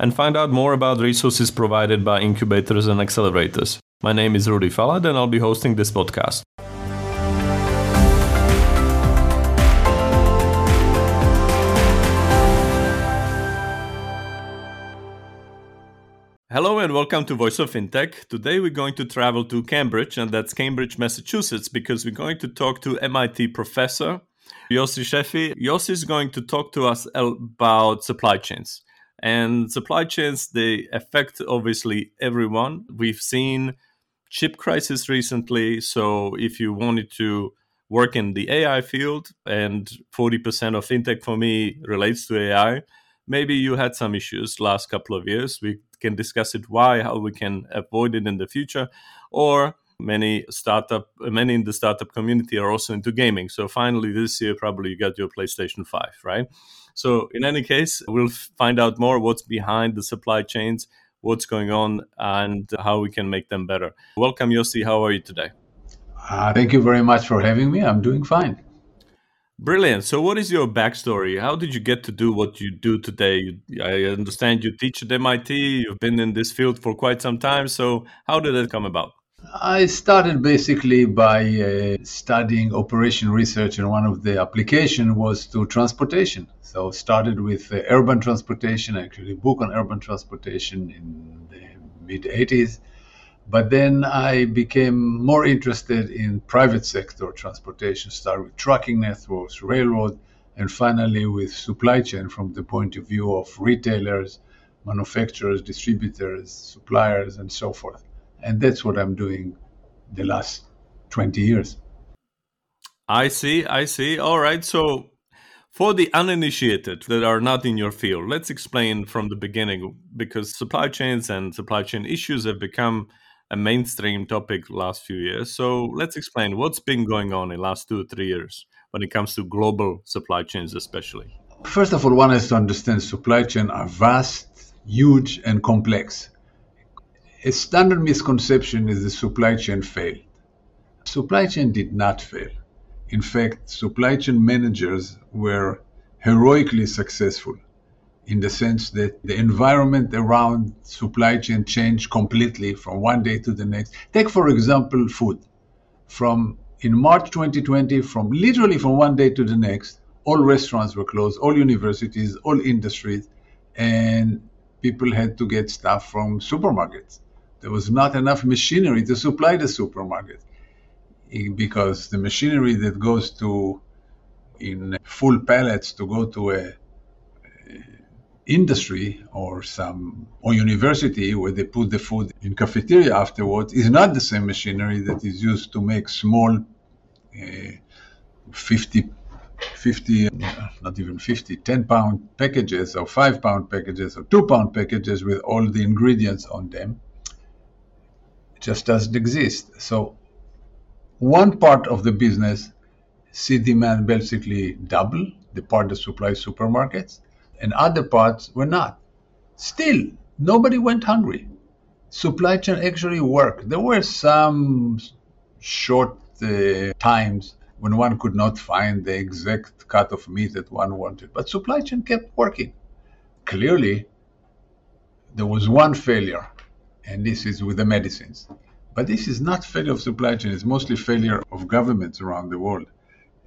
and find out more about resources provided by incubators and accelerators. My name is Rudy Falat, and I'll be hosting this podcast. Hello and welcome to Voice of FinTech. Today we're going to travel to Cambridge, and that's Cambridge, Massachusetts, because we're going to talk to MIT professor Yossi Sheffi. Yossi is going to talk to us about supply chains. And supply chains, they affect obviously everyone. We've seen chip crisis recently. So if you wanted to work in the AI field, and 40% of fintech for me relates to AI, maybe you had some issues last couple of years. We can discuss it why, how we can avoid it in the future, or many startup many in the startup community are also into gaming so finally this year probably you got your playstation 5 right so in any case we'll find out more what's behind the supply chains what's going on and how we can make them better welcome yossi how are you today uh, thank you very much for having me i'm doing fine Brilliant. So, what is your backstory? How did you get to do what you do today? I understand you teach at MIT. You've been in this field for quite some time. So, how did it come about? I started basically by uh, studying operation research, and one of the application was to transportation. So, started with uh, urban transportation. Actually book on urban transportation in the mid 80s but then I became more interested in private sector transportation, started with trucking networks, railroad, and finally with supply chain from the point of view of retailers, manufacturers, distributors, suppliers, and so forth. And that's what I'm doing the last 20 years. I see, I see. All right. So for the uninitiated that are not in your field, let's explain from the beginning because supply chains and supply chain issues have become a mainstream topic last few years. So let's explain what's been going on in last two or three years when it comes to global supply chains, especially. First of all, one has to understand supply chain are vast, huge, and complex. A standard misconception is the supply chain failed. Supply chain did not fail. In fact, supply chain managers were heroically successful in the sense that the environment around supply chain changed completely from one day to the next. Take, for example, food. From in March 2020, from literally from one day to the next, all restaurants were closed, all universities, all industries, and people had to get stuff from supermarkets. There was not enough machinery to supply the supermarket because the machinery that goes to in full pallets to go to a industry or some or university where they put the food in cafeteria afterwards is not the same machinery that is used to make small uh, 50 50 not even 50 10 pound packages or 5 pound packages or 2 pound packages with all the ingredients on them just doesn't exist so one part of the business see demand basically double the part that supplies supermarkets and other parts were not. Still, nobody went hungry. Supply chain actually worked. There were some short uh, times when one could not find the exact cut of meat that one wanted, but supply chain kept working. Clearly, there was one failure, and this is with the medicines. But this is not failure of supply chain, it's mostly failure of governments around the world.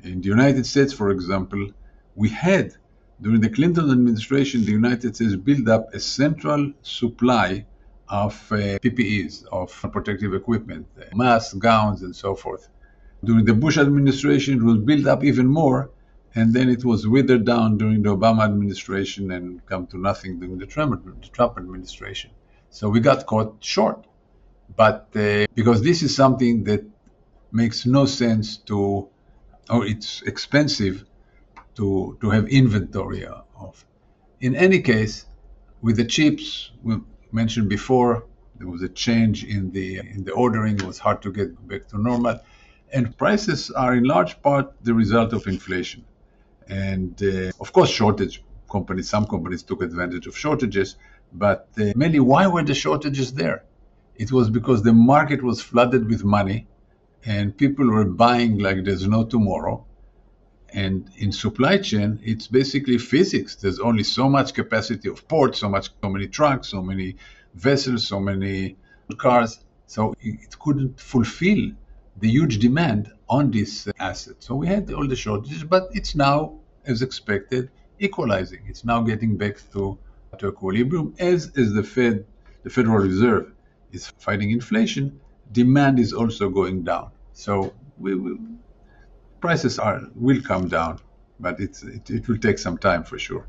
In the United States, for example, we had during the Clinton administration, the United States built up a central supply of uh, PPEs, of protective equipment, masks, gowns, and so forth. During the Bush administration, it was built up even more, and then it was withered down during the Obama administration and come to nothing during the Trump, the Trump administration. So we got caught short. But uh, because this is something that makes no sense to, or it's expensive to, to have inventory of. In any case, with the chips we mentioned before, There was a change in the in the ordering. It was hard to get back to normal, and prices are in large part the result of inflation, and uh, of course shortage companies. Some companies took advantage of shortages, but uh, mainly why were the shortages there? It was because the market was flooded with money, and people were buying like there's no tomorrow. And in supply chain, it's basically physics. There's only so much capacity of ports, so much, so many trucks, so many vessels, so many cars. So it couldn't fulfill the huge demand on this asset. So we had all the shortages, but it's now, as expected, equalizing. It's now getting back to, to equilibrium, as is the Fed, the Federal Reserve is fighting inflation. Demand is also going down. So we, we, prices are will come down, but it's it, it will take some time for sure.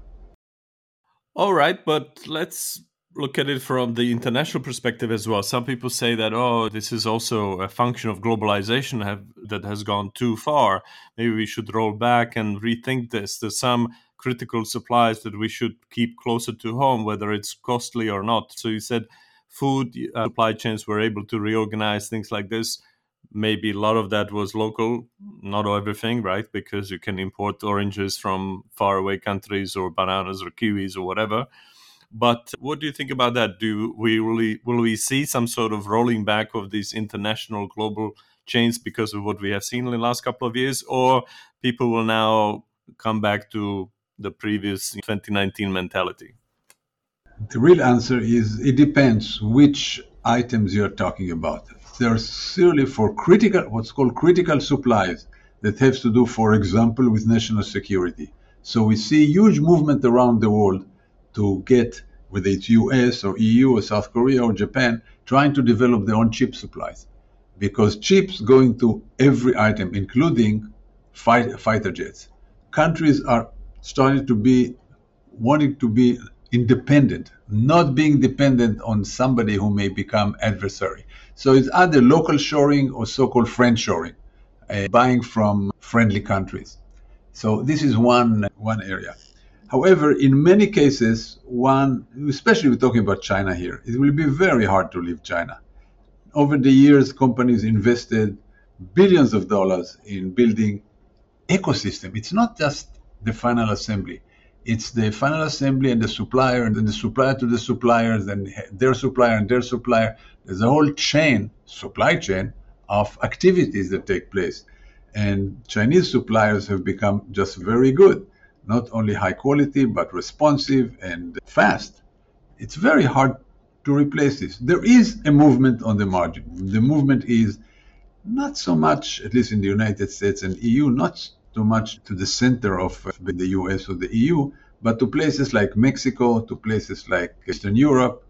All right, but let's look at it from the international perspective as well. Some people say that, oh, this is also a function of globalization have, that has gone too far. Maybe we should roll back and rethink this. There's some critical supplies that we should keep closer to home, whether it's costly or not. So you said food uh, supply chains were able to reorganize things like this. Maybe a lot of that was local, not everything, right? Because you can import oranges from faraway countries or bananas or kiwis or whatever but what do you think about that? Do we really will we see some sort of rolling back of these international global chains because of what we have seen in the last couple of years, or people will now come back to the previous 2019 mentality? The real answer is it depends which items you're talking about. There are certainly for critical, what's called critical supplies that have to do, for example, with national security. So we see huge movement around the world to get, whether it's US or EU or South Korea or Japan, trying to develop their own chip supplies. Because chips go into every item, including fight, fighter jets. Countries are starting to be wanting to be independent, not being dependent on somebody who may become adversary. So it's either local shoring or so-called friend shoring, uh, buying from friendly countries. So this is one one area. However, in many cases, one, especially we're talking about China here, it will be very hard to leave China. Over the years, companies invested billions of dollars in building ecosystem. It's not just the final assembly. It's the final assembly and the supplier, and then the supplier to the suppliers, and their supplier and their supplier. There's a whole chain, supply chain, of activities that take place. And Chinese suppliers have become just very good not only high quality, but responsive and fast. It's very hard to replace this. There is a movement on the margin. The movement is not so much, at least in the United States and EU, not too much to the center of the US or the EU, but to places like Mexico, to places like Eastern Europe.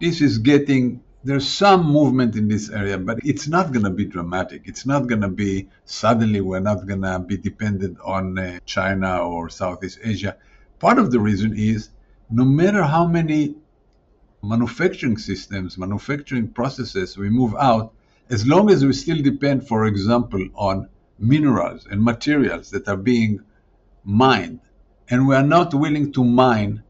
This is getting there's some movement in this area, but it's not going to be dramatic. It's not going to be suddenly we're not going to be dependent on uh, China or Southeast Asia. Part of the reason is no matter how many manufacturing systems, manufacturing processes we move out, as long as we still depend, for example, on minerals and materials that are being mined, and we are not willing to mine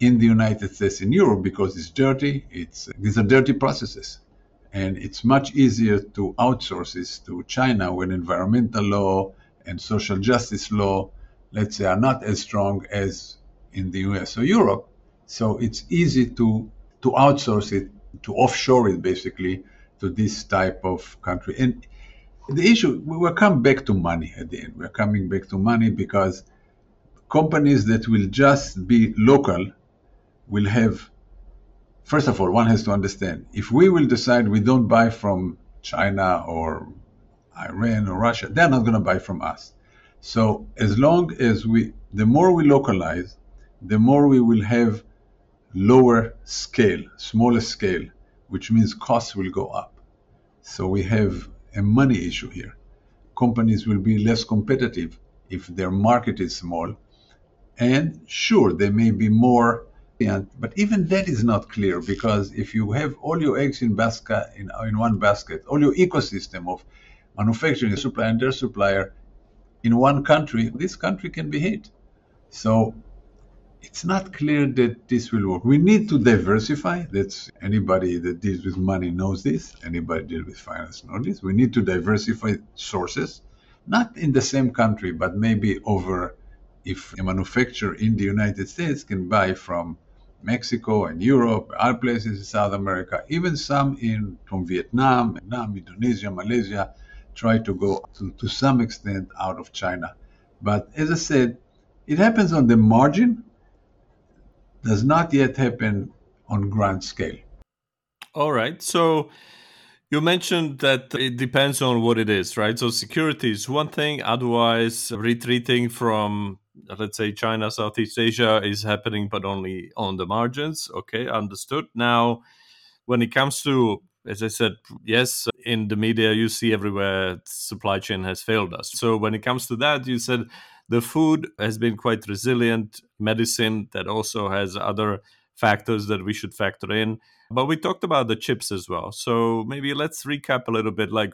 in the United States and Europe because it's dirty. It's these are dirty processes, and it's much easier to outsource this to China when environmental law and social justice law, let's say, are not as strong as in the US or Europe. So it's easy to to outsource it, to offshore it, basically, to this type of country. And the issue, we will come back to money at the end. We're coming back to money because companies that will just be local will have, first of all, one has to understand if we will decide we don't buy from China or Iran or Russia, they're not going to buy from us. So as long as we, the more we localize, the more we will have lower scale, smaller scale, which means costs will go up. So we have a money issue here. Companies will be less competitive if their market is small. And sure, they may be more but even that is not clear because if you have all your eggs in basket in, in one basket, all your ecosystem of manufacturing, supplier and their supplier in one country, this country can be hit. So it's not clear that this will work. We need to diversify. That's anybody that deals with money knows this. Anybody deals with finance knows this. We need to diversify sources, not in the same country, but maybe over. If a manufacturer in the United States can buy from Mexico and Europe, other places in South America, even some in from Vietnam, Vietnam, Indonesia, Malaysia, try to go to, to some extent out of China. But as I said, it happens on the margin, does not yet happen on grand scale. All right. So you mentioned that it depends on what it is, right? So security is one thing. Otherwise, retreating from let's say China, Southeast Asia is happening, but only on the margins. Okay, understood. Now, when it comes to, as I said, yes, in the media, you see everywhere supply chain has failed us. So when it comes to that, you said the food has been quite resilient, medicine that also has other factors that we should factor in. But we talked about the chips as well. So maybe let's recap a little bit like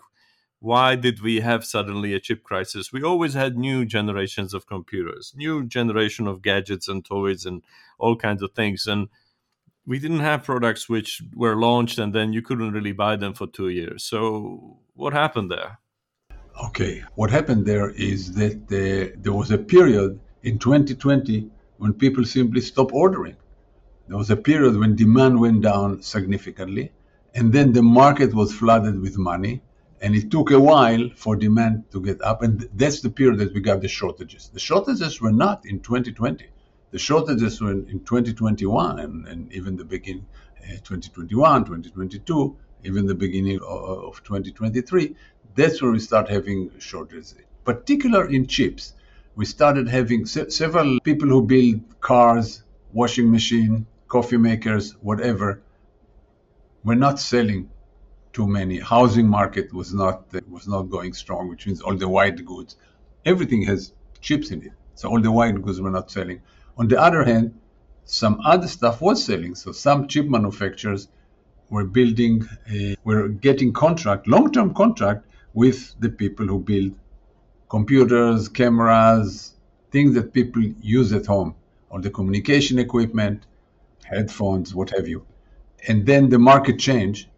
why did we have suddenly a chip crisis? We always had new generations of computers, new generation of gadgets and toys and all kinds of things. And we didn't have products which were launched and then you couldn't really buy them for two years. So what happened there? Okay, what happened there is that uh, there was a period in 2020 when people simply stopped ordering. There was a period when demand went down significantly, and then the market was flooded with money, and it took a while for demand to get up and that's the period that we got the shortages. The shortages were not in 2020 the shortages were in, 2021 and, and, even the beginning uh, 2021 2022 even the beginning of, of 2023 that's where we start having shortages particular in chips we started having se- several people who build cars washing machine coffee makers whatever were not selling too many. Housing market was not was not going strong, which means all the white goods, everything has chips in it. So all the white goods were not selling. On the other hand, some other stuff was selling. So some chip manufacturers were building, a, were getting contract, long-term contract with the people who build computers, cameras, things that people use at home, all the communication equipment, headphones, what have you. And then the market changed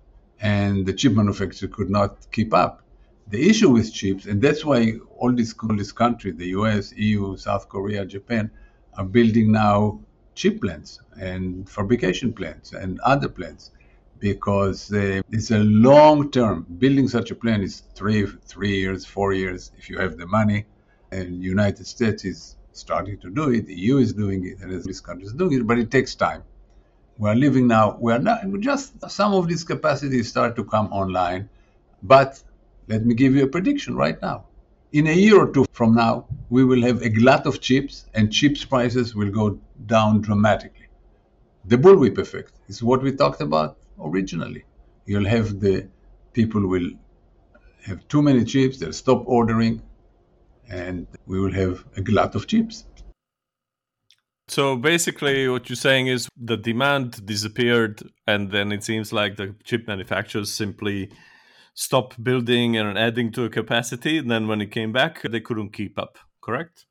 and the chip manufacturer could not keep up. The issue with chips, and that's why all these, all these countries, the US, EU, South Korea, Japan, are building now chip plants and fabrication plants and other plants because uh, it's a long term. Building such a plant is three, three years, four years if you have the money. And United States is starting to do it. The EU is doing it, and these countries doing it, but it takes time we are living now, we are not, just some of these capacities start to come online. But let me give you a prediction right now. In a year or two from now, we will have a glut of chips and chips prices will go down dramatically. The bullwhip effect is what we talked about originally. You'll have the people will have too many chips, they'll stop ordering, and we will have a glut of chips. So basically, what you're saying is the demand disappeared, and then it seems like the chip manufacturers simply stopped building and adding to a capacity. And then when it came back, they couldn't keep up. Correct?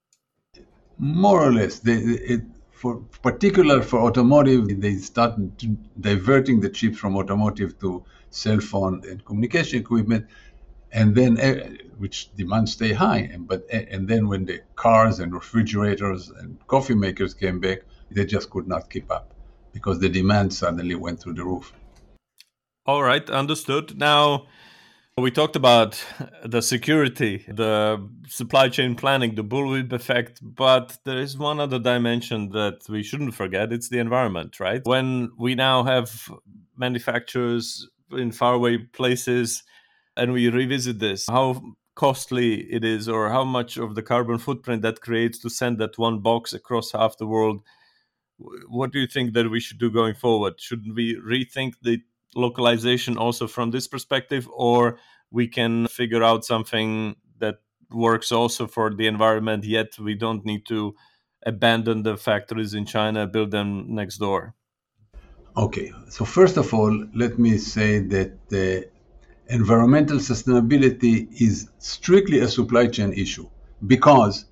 More or less. They, it, for particular for automotive, they started diverting the chips from automotive to cell phone and communication equipment and then eh, which demand stay high. But eh, and then when the cars and refrigerators and coffee makers came back they just could not keep up because the demand suddenly went through the roof. All right understood. Now we talked about the security, the supply chain planning, the bullwhip effect, but there is one other dimension that we shouldn't forget. It's the environment, right? When we now have manufacturers in faraway places and we revisit this, how costly it is or how much of the carbon footprint that creates to send that one box across half the world what do you think that we should do going forward should we rethink the localization also from this perspective or we can figure out something that works also for the environment yet we don't need to abandon the factories in china build them next door okay so first of all let me say that uh, environmental sustainability is strictly a supply chain issue because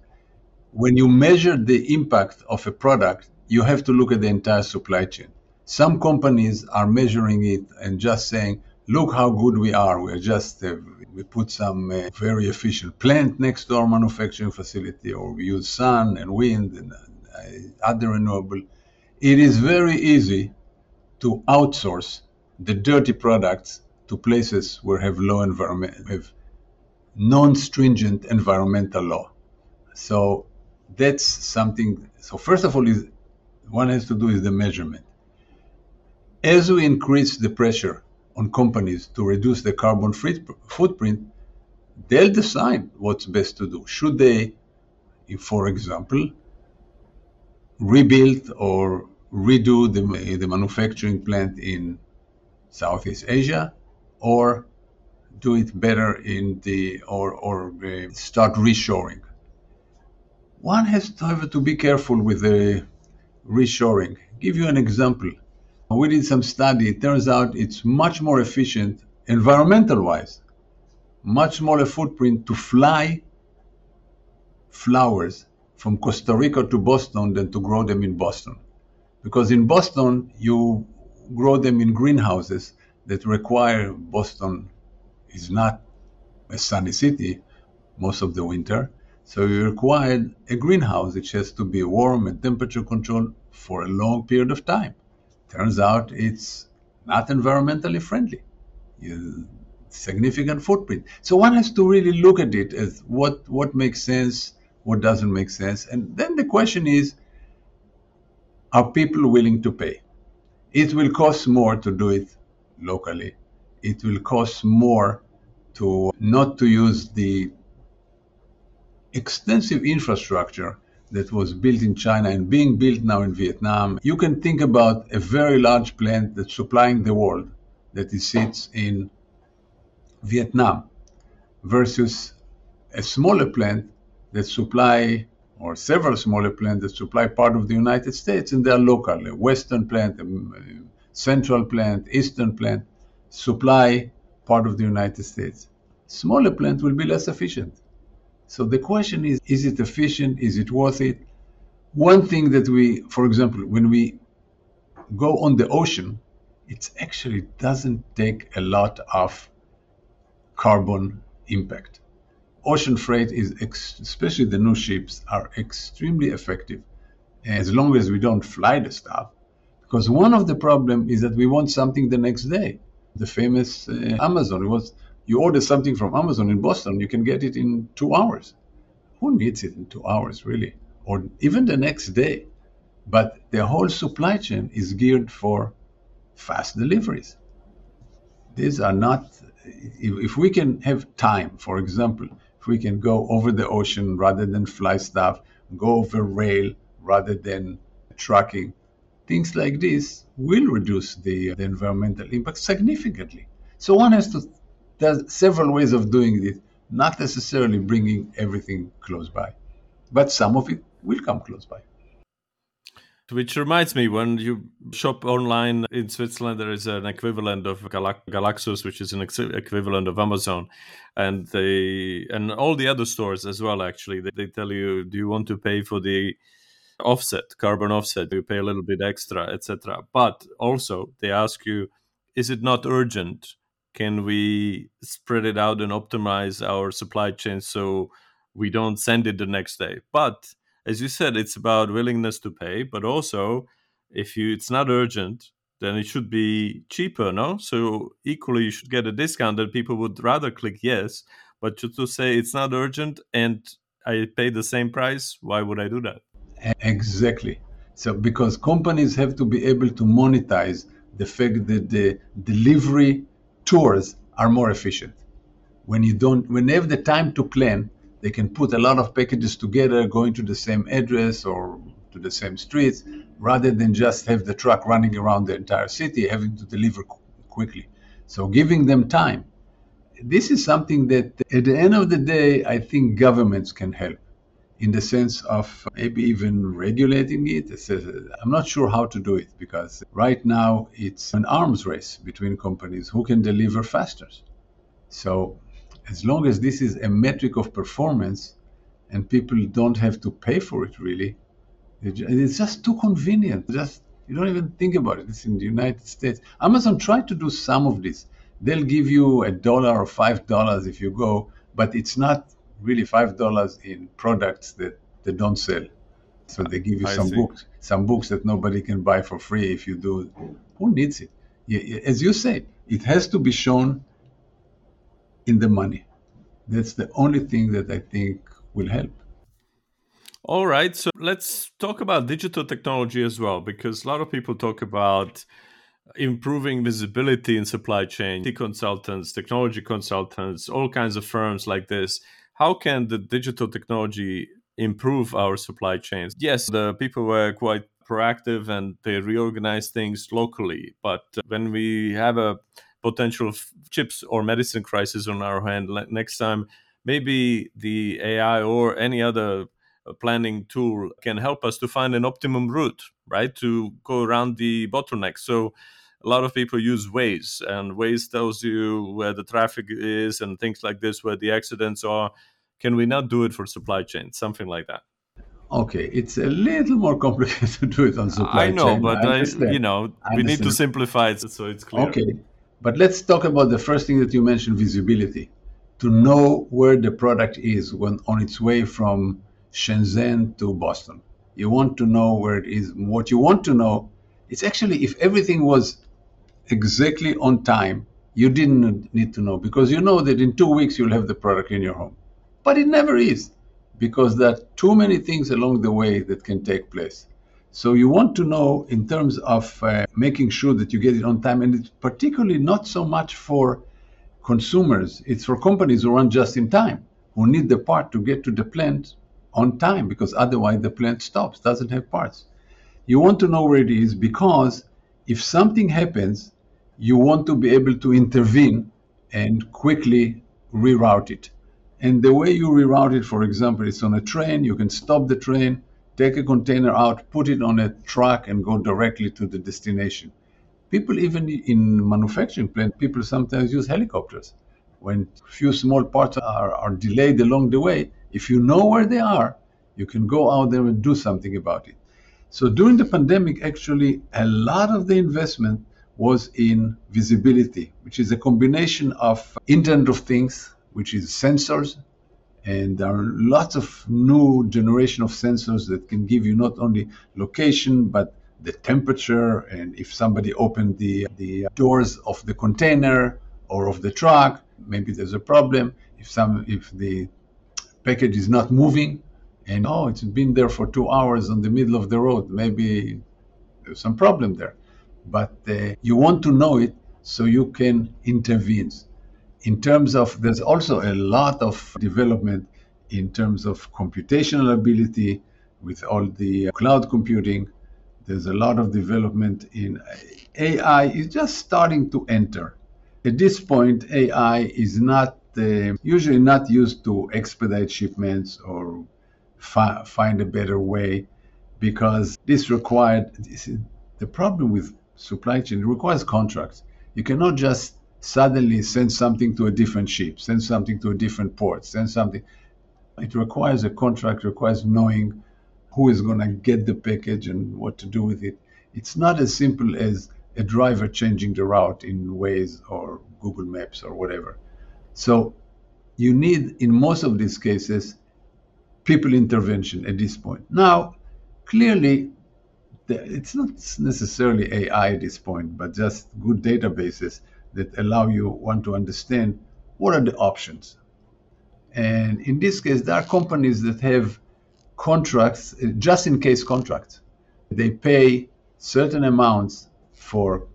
when you measure the impact of a product, you have to look at the entire supply chain. Some companies are measuring it and just saying, look how good we are. We're just, uh, we put some uh, very efficient plant next to our manufacturing facility, or we use sun and wind and uh, other renewable. It is very easy to outsource the dirty products to places where have low environment, have non-stringent environmental law. So that's something. So first of all, is one has to do is the measurement. As we increase the pressure on companies to reduce the carbon footprint, they'll decide what's best to do. Should they, for example, rebuild or redo the, the manufacturing plant in Southeast Asia or do it better in the or or uh, start reshoring. One has have to be careful with the reshoring. Give you an example. We did some study. It turns out it's much more efficient, environmental wise, much smaller footprint to fly flowers from Costa Rica to Boston than to grow them in Boston. Because in Boston, you grow them in greenhouses that require Boston is not a sunny city most of the winter. So you require a greenhouse which has to be warm and temperature controlled for a long period of time. Turns out it's not environmentally friendly. You, significant footprint. So one has to really look at it as what what makes sense, what doesn't make sense, and then the question is, are people willing to pay? It will cost more to do it locally. It will cost more to not to use the extensive infrastructure that was built in China and being built now in Vietnam. You can think about a very large plant that's supplying the world that sits in Vietnam versus a smaller plant that supply or several smaller plants that supply part of the United States and they are local, a western plant, a central plant, eastern plant supply part of the United States. Smaller plant will be less efficient. So the question is, is it efficient? Is it worth it? One thing that we, for example, when we go on the ocean, it actually doesn't take a lot of carbon impact. Ocean freight is, ex- especially the new ships, are extremely effective as long as we don't fly the stuff. Because one of the problem is that we want something the next day. The famous uh, Amazon was you order something from Amazon in Boston, you can get it in two hours. Who needs it in two hours, really? Or even the next day. But the whole supply chain is geared for fast deliveries. These are not, if, we can have time, for example, if we can go over the ocean rather than fly stuff, go over rail rather than trucking, things like this will reduce the, the environmental impact significantly. So one has to there's several ways of doing it, not necessarily bringing everything close by, but some of it will come close by. Which reminds me, when you shop online in Switzerland, there is an equivalent of Galaxus, which is an equivalent of Amazon, and they and all the other stores as well. Actually, they, they tell you, do you want to pay for the offset, carbon offset? You pay a little bit extra, etc. But also, they ask you, is it not urgent? Can we spread it out and optimize our supply chain so we don't send it the next day? But as you said it's about willingness to pay but also if you it's not urgent then it should be cheaper no? So equally you should get a discount that people would rather click yes but to, to say it's not urgent and i pay the same price why would i do that? Exactly. So because companies have to be able to monetize the fact that the delivery tours are more efficient. When you don't, when they have the time to plan, they can put a lot of packages together, going to the same address or to the same streets, rather than just have the truck running around the entire city, having to deliver qu- quickly. So giving them time. This is something that, at the end of the day, I think governments can help in the sense of maybe even regulating it. I'm not sure how to do it because right now it's an arms race between companies who can deliver faster. So, as long as this is a metric of performance and people don't have to pay for it really, It's just too convenient. Just you don't even think about it. It's in the United States. Amazon tried to do some of this. They'll give you a dollar or five dollars if you go, but it's not really five dollars in products that they don't sell. So they give you I some see. books, some books that nobody can buy for free if you do. Who needs it? As you say, it has to be shown in the money. That's the only thing that I think will help. All right, so let's talk about digital technology as well, because a lot of people talk about improving visibility in supply chain, consultants, technology consultants, all kinds of firms like this. How can the digital technology improve our supply chains? Yes, the people were quite proactive and they reorganize things locally, but uh, when we have a potential chips or medicine crisis on our hand next time, maybe the AI or any other uh, planning tool can help us to find an optimum route, right? To go around the bottleneck. So a lot of people use Waze, and Waze tells you where the traffic is and things like this, where the accidents are. Can we not do it for supply chain? Something like that. Okay, it's a little more complicated to do it on supply chain. I know, chain. but I, I you know, we need to simplify it so it's clear. Okay, but let's talk about the first thing that you mentioned: visibility. To know where the product is when on its way from Shenzhen to Boston. You want to know where it is. What you want to know, it's actually if everything was exactly on time, you didn't need to know because you know that in two weeks you'll have the product in your home. But it never is because there are too many things along the way that can take place. So you want to know in terms of uh, making sure that you get it on time, and it's particularly not so much for consumers, it's for companies who run just in time, who need the part to get to the plant on time because otherwise the plant stops, doesn't have parts. You want to know where it is because if something happens, you want to be able to intervene and quickly reroute it. And the way you reroute it, for example, it's on a train, you can stop the train, take a container out, put it on a truck, and go directly to the destination. People, even in manufacturing plant, people sometimes use helicopters. When few small parts are, are delayed along the way, if you know where they are, you can go out there and do something about it. So during the pandemic, actually, a lot of the investment was in visibility, which is a combination of Internet of Things, which is sensors, and there are lots of new generation of sensors that can give you not only location but the temperature and if somebody opened the the doors of the container or of the truck maybe there's a problem. If some if the package is not moving and oh it's been there for two hours on the middle of the road. Maybe there's some problem there. But uh, you want to know it so you can intervene. In terms of there's also a lot of development in terms of computational ability with all the cloud computing. There's a lot of development in ai is just starting to enter. At this point ai is not uh, usually not used to expedite shipments or fi- find a better way because this required this is, the problem with supply chain it requires contracts. You cannot just suddenly send something to a different ship send something to a different port send something. It requires a contract requires knowing who is going to get the package and what to do with it. It's not as simple as a driver changing the route in Waze or Google Maps or whatever. So you need, in most of these cases, people intervention at this point. Now, clearly, it's not necessarily AI at this point, but just good databases that allow you want to understand what are the options. And in this case, there are companies that have contracts, uh, just in case contracts. They pay certain amounts for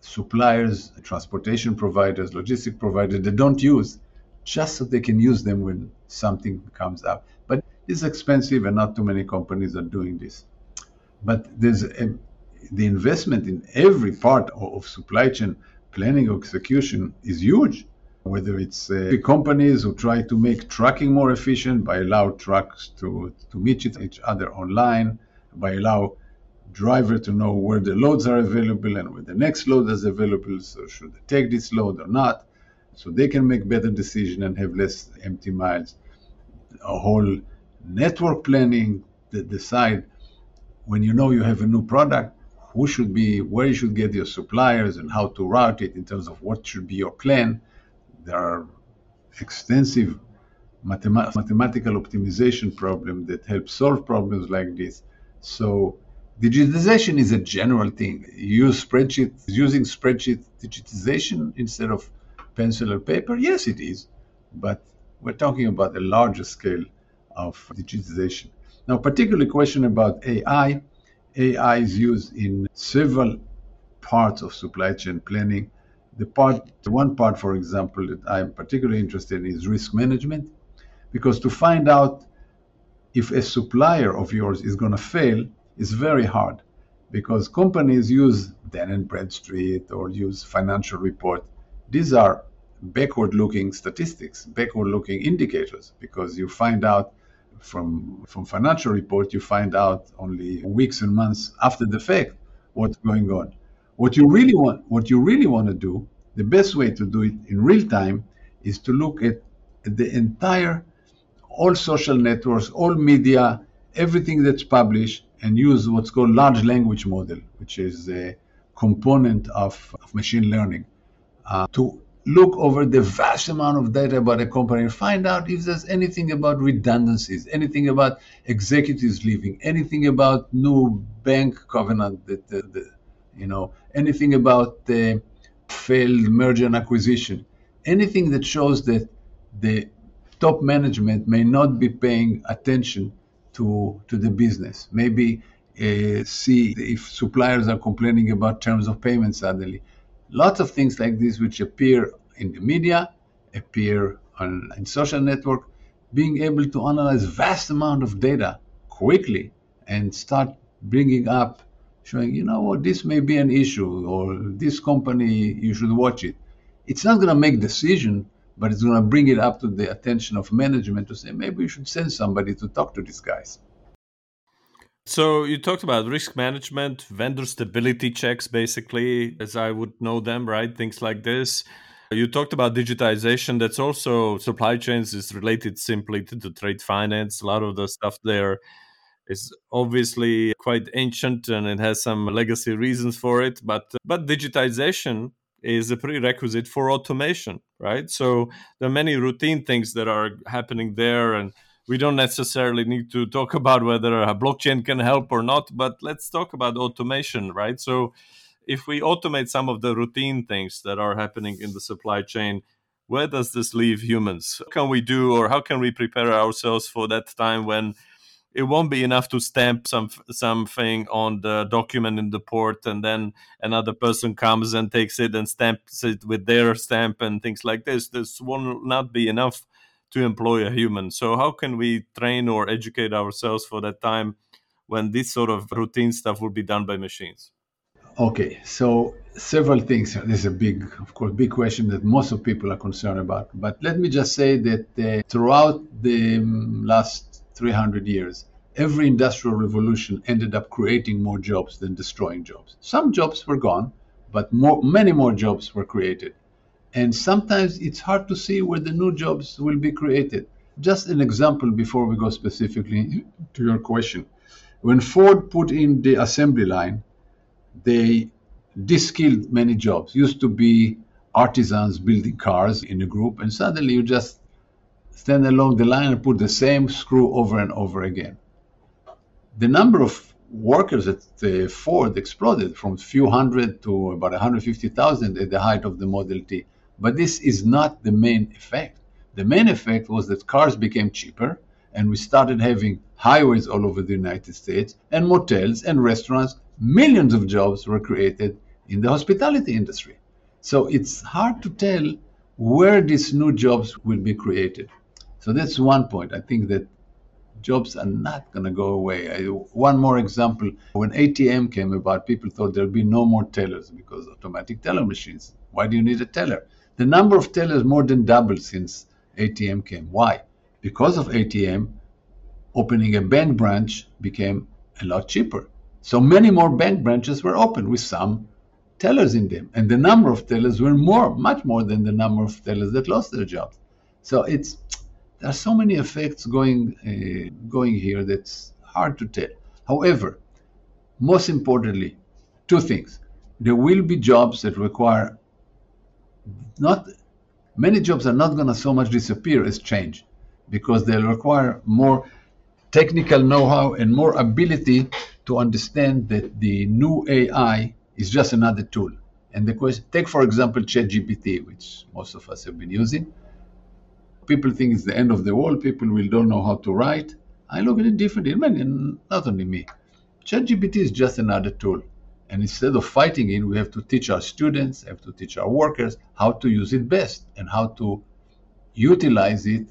suppliers, transportation providers, logistic providers they don't use, just so they can use them when something comes up. It's expensive, and not too many companies are doing this. But there's a, the investment in every part of supply chain planning or execution is huge. Whether it's uh, companies who try to make tracking more efficient by allow trucks to, to meet each other online, by allow driver to know where the loads are available and where the next load is available. So should they take this load or not? So they can make better decision and have less empty miles. A whole network planning that decide when you know you have a new product, who should be, where you should get your suppliers and how to route it in terms of what should be your plan. There are extensive mathema- mathematical optimization problem that help solve problems like this. So digitization is a general thing. You use spreadsheet, using spreadsheet digitization instead of pencil or paper. Yes, it is, but we're talking about a larger scale of digitization. Now, particularly question about AI. AI is used in several parts of supply chain planning. The part, one part, for example, that I'm particularly interested in is risk management, because to find out if a supplier of yours is going to fail is very hard, because companies use Dun and Bradstreet or use financial report. These are backward-looking statistics, backward-looking indicators, because you find out from from financial report, you find out only weeks and months after the fact what's going on. What you really want, what you really want to do, the best way to do it in real time is to look at the entire, all social networks, all media, everything that's published, and use what's called large language model, which is a component of, of machine learning, uh, to look over the vast amount of data about a company and find out if there's anything about redundancies, anything about executives leaving, anything about new bank covenant that, uh, the, you know, anything about the failed merger and acquisition, anything that shows that the top management may not be paying attention to to the business. Maybe uh, see if suppliers are complaining about terms of payment suddenly lots of things like this which appear in the media, appear on in social network, being able to analyze vast amount of data quickly and start bringing up, showing, you know what, this may be an issue or this company, you should watch it. It's not going to make decision, but it's going to bring it up to the attention of management to say, maybe we should send somebody to talk to these guys. So you talked about risk management, vendor stability checks, basically, as I would know them, right? Things like this. You talked about digitization. That's also supply chains is related simply to trade finance. A lot of the stuff there is obviously quite ancient and it has some legacy reasons for it. But but digitization is a prerequisite for automation, right? So there are many routine things that are happening there and we don't necessarily need to talk about whether a blockchain can help or not, but let's talk about automation, right? So, if we automate some of the routine things that are happening in the supply chain, where does this leave humans? What can we do, or how can we prepare ourselves for that time when it won't be enough to stamp some something on the document in the port, and then another person comes and takes it and stamps it with their stamp and things like this. This will not be enough to employ a human. So how can we train or educate ourselves for that time when this sort of routine stuff will be done by machines? Okay, so several things. This is a big, of course, big question that most of people are concerned about. But let me just say that uh, throughout the um, last 300 years, every industrial revolution ended up creating more jobs than destroying jobs. Some jobs were gone, but more, many more jobs were created and sometimes it's hard to see where the new jobs will be created. Just an example before we go specifically to your question. When Ford put in the assembly line, they de-skilled many jobs. Used to be artisans building cars in a group, and suddenly you just stand along the line and put the same screw over and over again. The number of workers at Ford exploded from a few hundred to about 150,000 at the height of the Model T. But this is not the main effect. The main effect was that cars became cheaper and we started having highways all over the United States and motels and restaurants. Millions of jobs were created in the hospitality industry. So it's hard to tell where these new jobs will be created. So that's one point. I think that jobs are not going to go away. I, one more example when ATM came about, people thought there'd be no more tellers because automatic teller machines. Why do you need a teller? The number of tellers more than doubled since ATM came. Why? Because of ATM, opening a bank branch became a lot cheaper. So many more bank branches were opened with some tellers in them, and the number of tellers were more, much more than the number of tellers that lost their jobs. So it's there are so many effects going uh, going here that's hard to tell. However, most importantly, two things. There will be jobs that require not many jobs are not going to so much disappear as change because they'll require more technical know-how and more ability to understand that the new AI is just another tool. And the question, take for example ChatGPT, which most of us have been using. People think it's the end of the world. People will don't know how to write. I look at it differently. Many, not only me. ChatGPT is just another tool. And instead of fighting it, we have to teach our students, have to teach our workers how to use it best and how to utilize it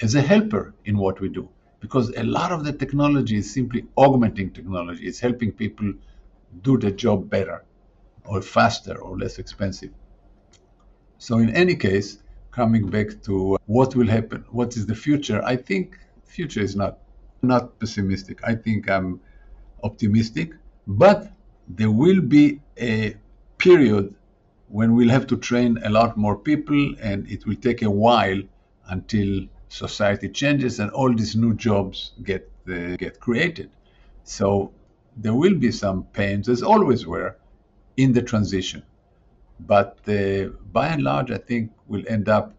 as a helper in what we do. Because a lot of the technology is simply augmenting technology. It's helping people do the job better or faster or less expensive. So in any case, coming back to what will happen, what is the future, I think future is not not pessimistic. I think I'm optimistic, but there will be a period when we'll have to train a lot more people, and it will take a while until society changes and all these new jobs get uh, get created. So there will be some pains, as always were, in the transition. But uh, by and large, I think we'll end up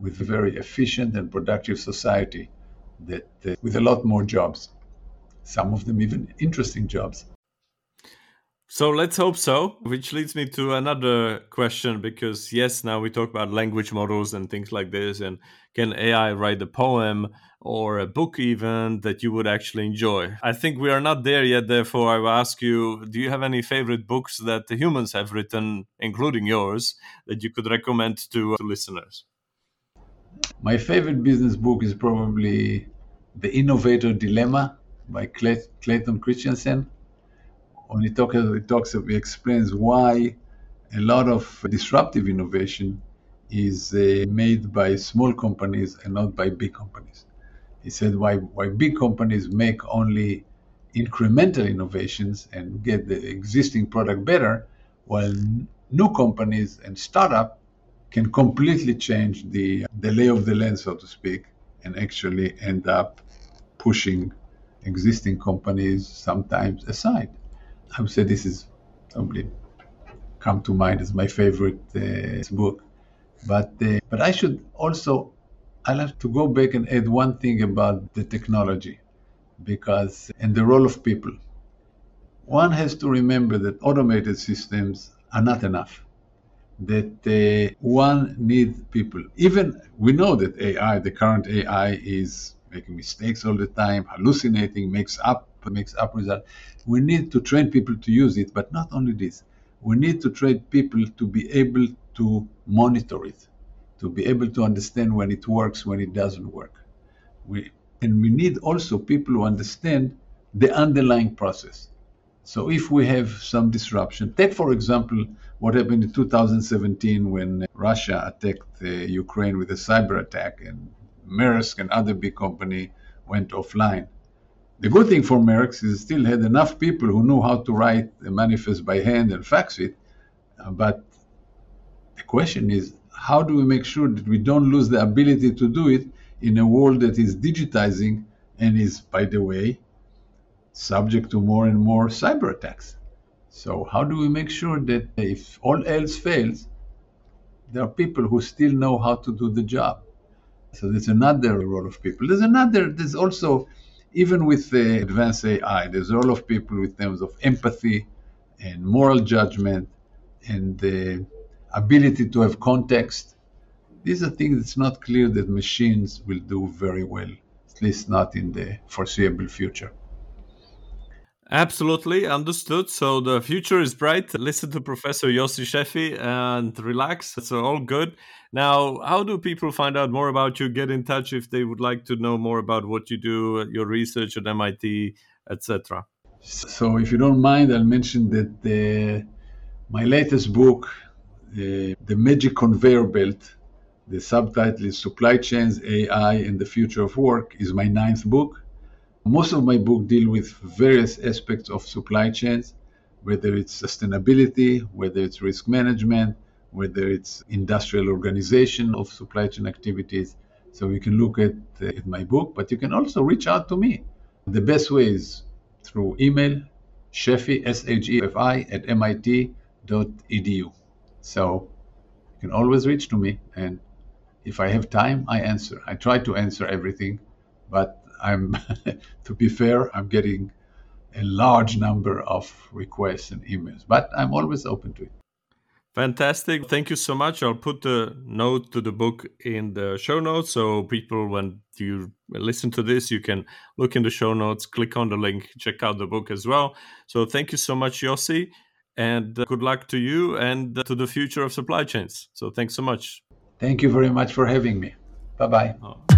with a very efficient and productive society that uh, with a lot more jobs, some of them even interesting jobs. So let's hope so. Which leads me to another question because, yes, now we talk about language models and things like this. And can AI write a poem or a book even that you would actually enjoy? I think we are not there yet. Therefore, I will ask you do you have any favorite books that the humans have written, including yours, that you could recommend to, to listeners? My favorite business book is probably The Innovator Dilemma by Clay- Clayton Christensen when he, talk, he talks, he explains why a lot of disruptive innovation is uh, made by small companies and not by big companies. He said why why big companies make only incremental innovations and get the existing product better, while new companies and startup can completely change the the lay of the land, so to speak, and actually end up pushing existing companies sometimes aside. I would say this is probably come to mind as my favorite uh, book. But uh, but I should also I'll have to go back and add one thing about the technology, because and the role of people. One has to remember that automated systems are not enough. That uh, one needs people. Even we know that AI, the current AI, is making mistakes all the time, hallucinating, makes up makes up result. We need to train people to use it, but not only this. We need to train people to be able to monitor it, to be able to understand when it works, when it doesn't work. We, and we need also people who understand the underlying process. So if we have some disruption, take for example what happened in 2017 when Russia attacked uh, Ukraine with a cyber attack and Maersk and other big company went offline. The good thing for Maersk is still had enough people who knew how to write a manifest by hand and fax it. Uh, but the question is, how do we make sure that we don't lose the ability to do it in a world that is digitizing and is, by the way, subject to more and more cyber attacks? So, how do we make sure that if all else fails, there are people who still know how to do the job? So, there's another role of people. There's another, there's also even with the advanced AI, there's a lot of people with terms of empathy and moral judgment and the ability to have context. These are things it's not clear that machines will do very well, at least not in the foreseeable future. Absolutely understood. So the future is bright. Listen to Professor Yossi Sheffi and relax. It's all good. Now, how do people find out more about you? Get in touch if they would like to know more about what you do, your research at MIT, etc. So, if you don't mind, I'll mention that my latest book, uh, The Magic Conveyor Belt, the subtitle is Supply Chains, AI, and the Future of Work, is my ninth book most of my book deal with various aspects of supply chains, whether it's sustainability, whether it's risk management, whether it's industrial organization of supply chain activities. So you can look at, at my book, but you can also reach out to me. The best way is through email, Sheffi, S-H-E-F-I, at mit.edu. So you can always reach to me, and if I have time, I answer. I try to answer everything, but I'm, to be fair, I'm getting a large number of requests and emails, but I'm always open to it. Fantastic. Thank you so much. I'll put the note to the book in the show notes. So, people, when you listen to this, you can look in the show notes, click on the link, check out the book as well. So, thank you so much, Yossi. And good luck to you and to the future of supply chains. So, thanks so much. Thank you very much for having me. Bye bye. Oh.